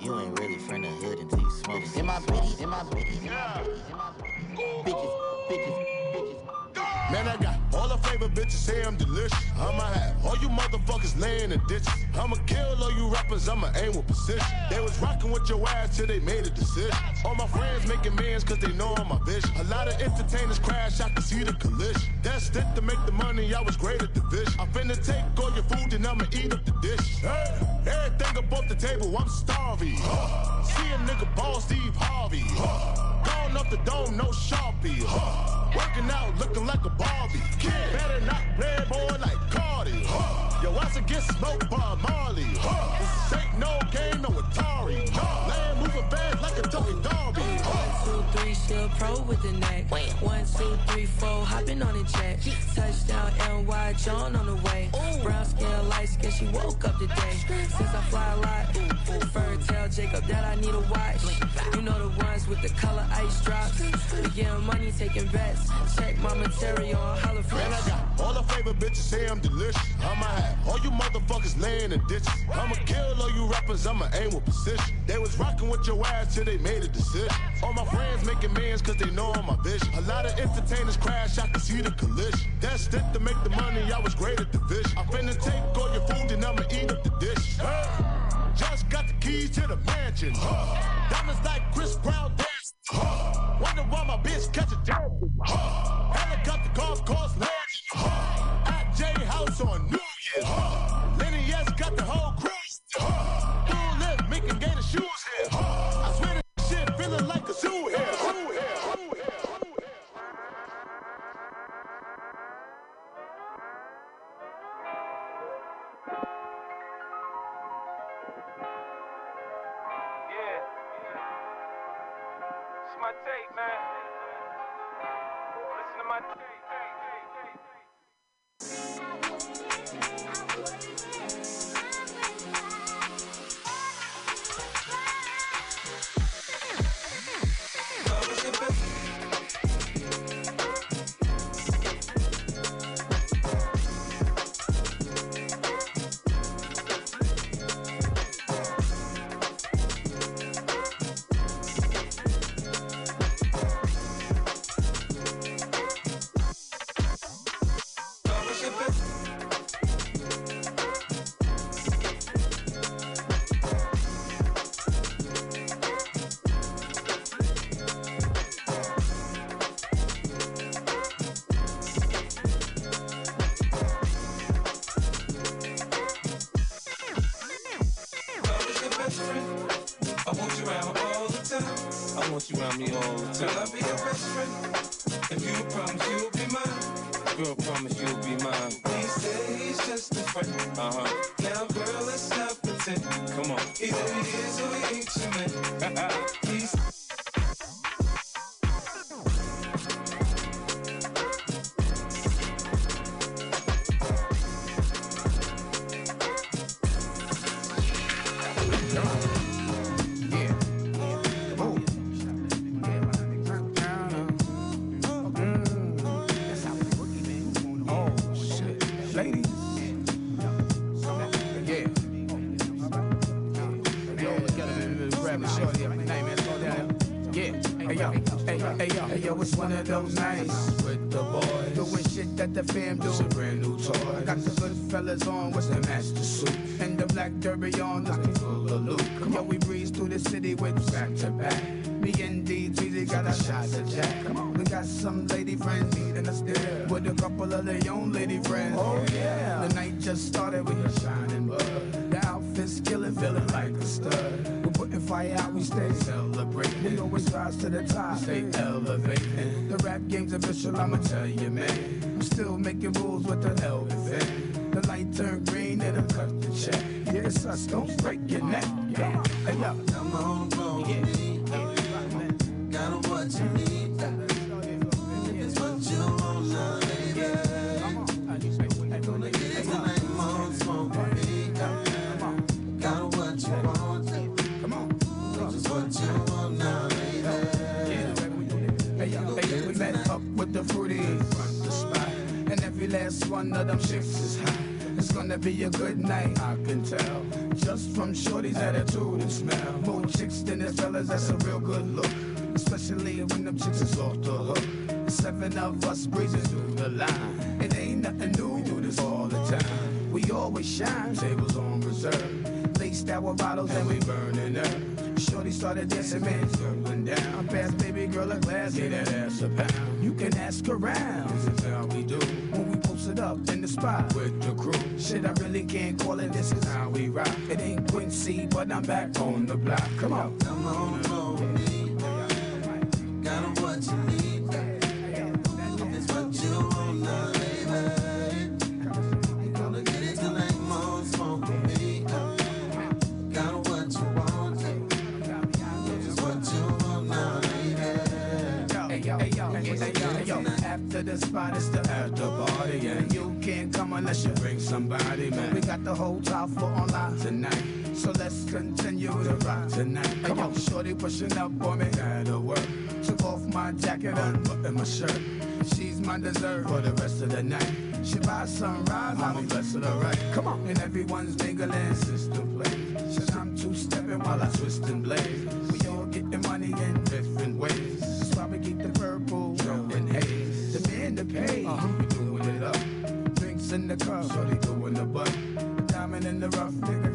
S20: You ain't really from the hood until you smoke. In my bitties, in my bitties, in my bitties, in my bitties. Bitches, bitches, bitches.
S22: Man, I got all the favorite bitches say I'm delicious. I'ma have all you motherfuckers laying in ditches. I'ma kill all you rappers, I'ma aim with precision. They was rocking with your ass till they made a decision. All my friends making mans cause they know I'm my vision. A lot of entertainers crash, I can see the collision. That's it to make the money, I was great at the vision. I finna take all your food and I'ma eat up the dish. Hey, everything above the table, I'm starving. See a nigga ball Steve Harvey. Gone off the dome, no Sharpie. Working out, looking like a Barbie. Kid, better not play boy like Cardi. Yo, once again, smoked by Marley. This ain't no game, no Atari. Land moving fast like a Tony Darby.
S23: One, two, three, still pro with the neck. One, two, three, four, hopping on the jet. Touchdown, NY, John on the way. Brown skin, light skin, she woke up today. Since I fly a lot, fur tell Jacob that I need a watch. You know the ones with the color ice drops. We getting money, taking bets. Check my material on Holla
S22: Man, I got all the favorite bitches say I'm delicious. I'ma have all you motherfuckers laying in ditches. I'ma kill all you rappers, I'ma aim with precision. They was rocking with your ass till they made a decision. All my friends making mans cause they know I'm my vision. A lot of entertainers crash, I can see the collision. That's it to make the money, I was great at the vision. I finna take all your food and I'ma eat up the dish. Hey, just got the keys to the mansion. Diamonds like Chris Brown dance. Wonder why my bitch catch a job. Helicopter golf course landing. At J House on New Year's. Lenny ballin', this
S24: is
S25: how we rock. It ain't Quincy, but I'm back on the block. Come on.
S24: Come on, come on. Got what you need. It's what you want now, baby. Gonna get it till ain't. Got what you want. It's what you want now, baby.
S25: After the spot, is the after party, yeah unless you bring somebody, man. We got the whole top for online tonight. So let's continue to rock tonight. Come on, shorty pushing up on me. That'll work. Took off my jacket, unbutton my shirt. She's my dessert for the rest of the night. She buys sunrise, I'm a blessed alright. Come on, and everyone's mingling, sister plays. Since I'm two stepping while I twist and blaze. We all getting money in different ways. the curve. Shorty doing in the butt. Diamond in the rough, nigga.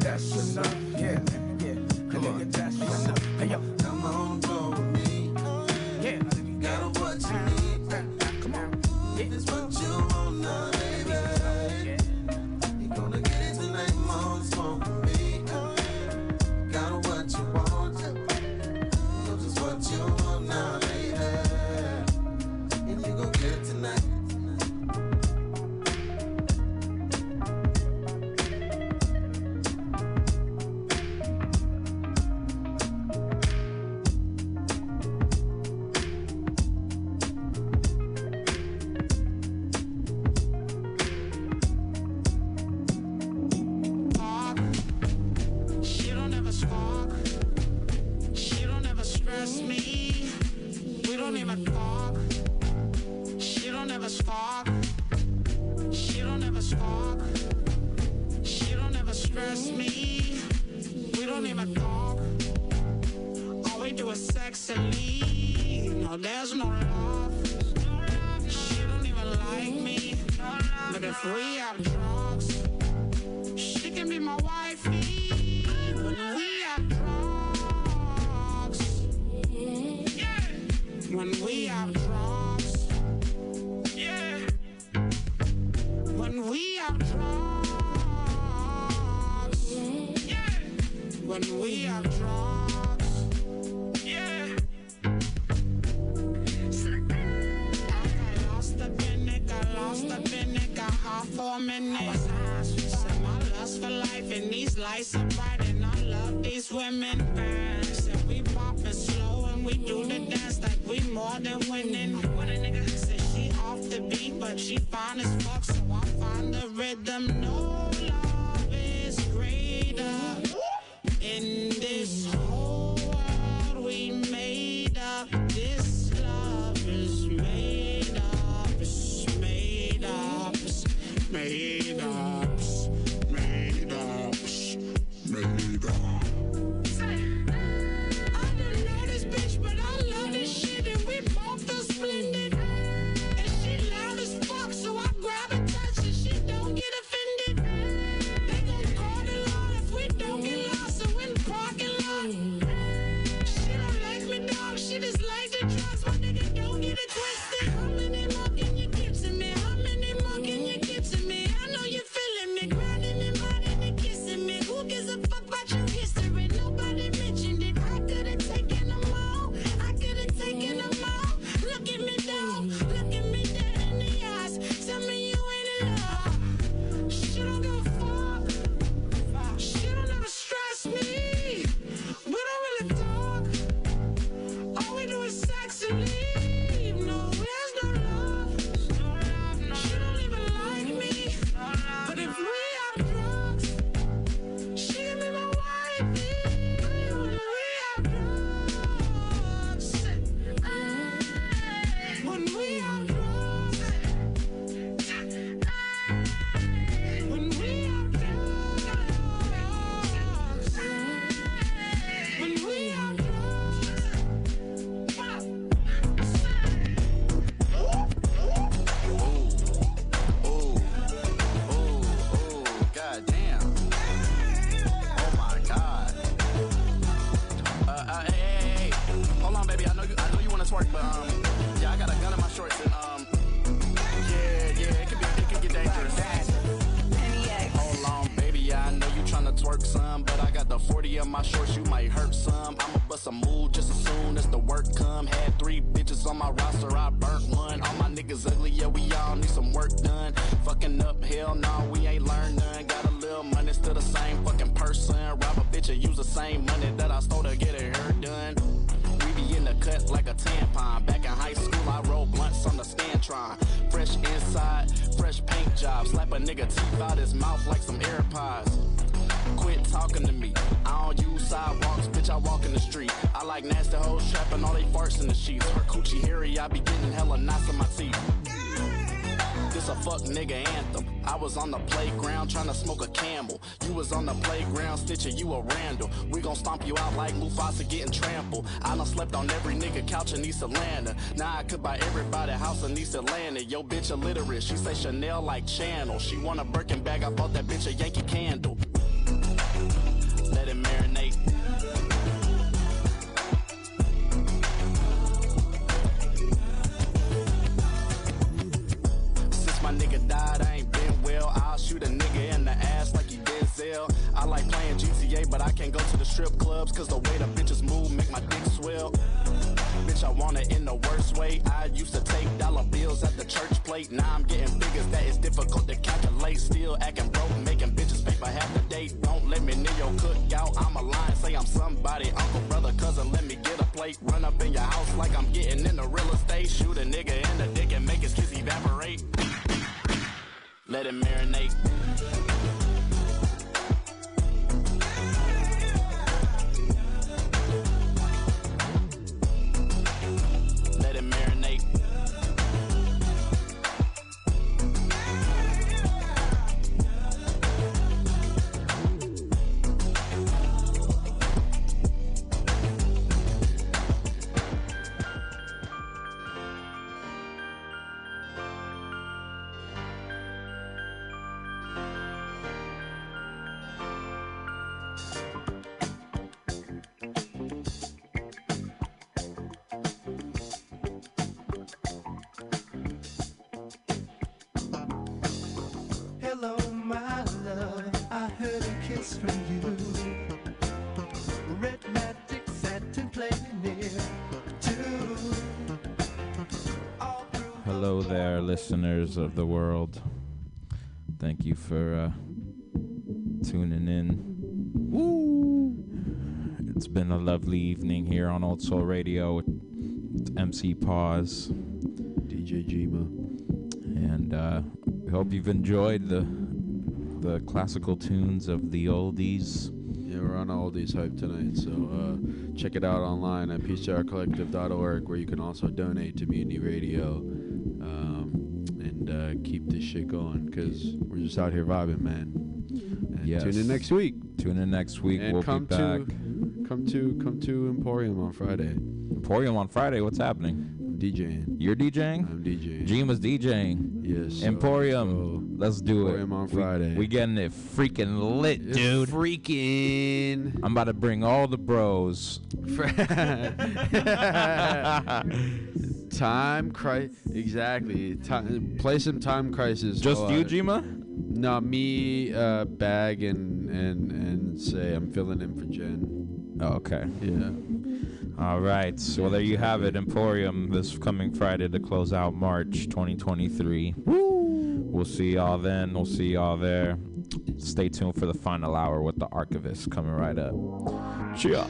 S26: stomp you out like Mufasa getting trampled. I done slept on every nigga couch in East Atlanta. Now I could buy everybody a house in East Atlanta. Yo, bitch illiterate. She say Chanel like Channel. She want a Birkin bag. I bought that bitch a Yankee
S7: can. you.
S5: Hello there, listeners of the world. Thank you for uh, tuning in. Woo! It's been a lovely evening here on Old Soul Radio. with MC Pause,
S6: DJ Jima,
S5: and uh, we hope you've enjoyed the the classical tunes of the oldies.
S6: Yeah, we're on oldies hype tonight, so uh, check it out online at peacejarcollective.org, where you can also donate to Mutiny Radio um, and uh, keep this shit going, because we're just out here vibing, man. And
S5: Yes.
S6: tune in next week.
S5: Tune in next week.
S6: And
S5: we'll
S6: come
S5: be back.
S6: to come to come to Emporium on Friday.
S5: Emporium on Friday. What's happening?
S6: I'm DJing.
S5: You're DJing?
S6: I'm DJing.
S5: Jima's DJing.
S6: Yes. so-
S5: Emporium. Let's do it.
S6: on
S5: We-
S6: Friday.
S5: We, getting it freaking lit,
S6: It's
S5: dude.
S6: Freaking.
S5: I'm about to bring all the bros.
S6: time crisis. Exactly. Time, play some time crisis.
S5: Just you, Jima?
S6: No, me, uh, Bag, and and and say I'm filling in for Jen.
S5: Oh, okay.
S6: Yeah.
S5: All right. So there you have it. Emporium this coming Friday to close out March 2023. We'll see y'all then. We'll see y'all there. Stay tuned for the final hour with the archivist coming right up. Cheers.